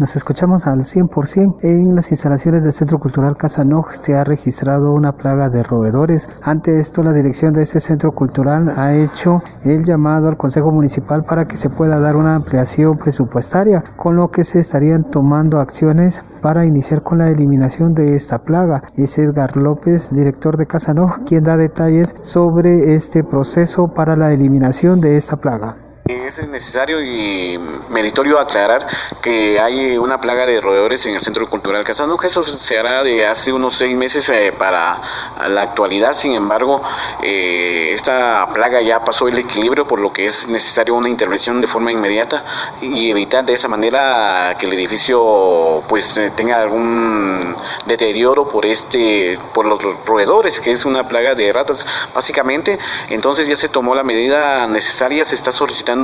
Nos escuchamos al 100%. En las instalaciones del Centro Cultural Casanoj se ha registrado una plaga de roedores. Ante esto, la dirección de este centro cultural ha hecho el llamado al Consejo Municipal para que se pueda dar una ampliación presupuestaria, con lo que se estarían tomando acciones para iniciar con la eliminación de esta plaga. Es Edgar López, director de Casanoj, quien da detalles sobre este proceso para la eliminación de esta plaga. Es necesario y meritorio aclarar que hay una plaga de roedores en el Centro Cultural Casanova. Eso se hará de hace unos seis meses eh, para la actualidad. Sin embargo, eh, esta plaga ya pasó el equilibrio, por lo que es necesario una intervención de forma inmediata y evitar de esa manera que el edificio pues eh, tenga algún deterioro por este por los roedores, que es una plaga de ratas básicamente. Entonces ya se tomó la medida necesaria, se está solicitando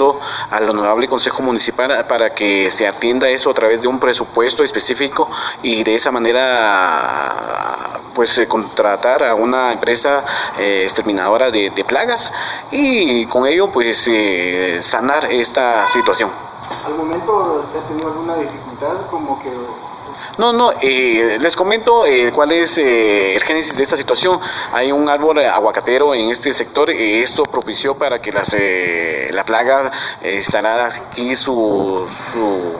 al honorable Consejo Municipal para que se atienda eso a través de un presupuesto específico y de esa manera pues eh, contratar a una empresa eh, exterminadora de, plagas y con ello pues eh, sanar esta situación. ¿Al momento se ha tenido alguna dificultad como que no, no, eh, les comento eh, cuál es eh, el génesis de esta situación. Hay un árbol aguacatero en este sector y esto propició para que las, la plaga estará aquí su, su,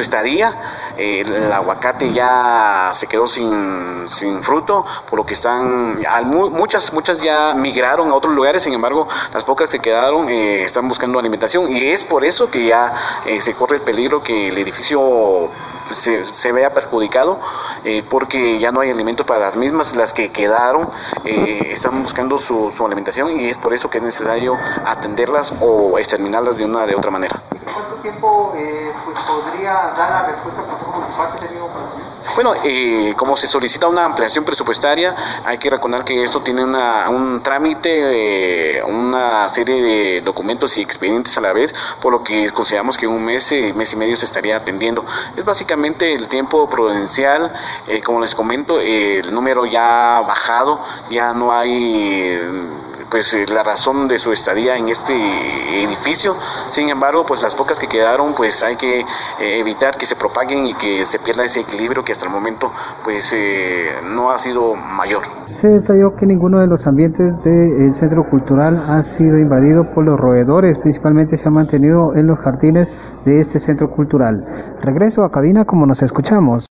estadía. el aguacate ya se quedó sin, sin, fruto, por lo que están, muchas, muchas ya migraron a otros lugares, sin embargo, las pocas que quedaron están buscando alimentación y es por eso que ya se corre el peligro que el edificio se, se vea perjudicado eh, porque ya no hay alimento para las mismas, las que quedaron eh, están buscando su, su, alimentación y es por eso que es necesario atenderlas o exterminarlas de una de otra manera. ¿Cuánto tiempo eh, pues, podría dar la respuesta bueno, eh, como se solicita una ampliación presupuestaria, hay que recordar que esto tiene una, un trámite, eh, una serie de documentos y expedientes a la vez, por lo que consideramos que un mes, eh, mes y medio se estaría atendiendo. Es básicamente el tiempo prudencial, eh, como les comento, el número ya ha bajado, ya no hay pues eh, la razón de su estadía en este edificio. Sin embargo, pues las pocas que quedaron, pues hay que eh, evitar que se propaguen y que se pierda ese equilibrio que hasta el momento pues eh, no ha sido mayor. Se detalló que ninguno de los ambientes del centro cultural ha sido invadido por los roedores, principalmente se ha mantenido en los jardines de este centro cultural. Regreso a cabina como nos escuchamos.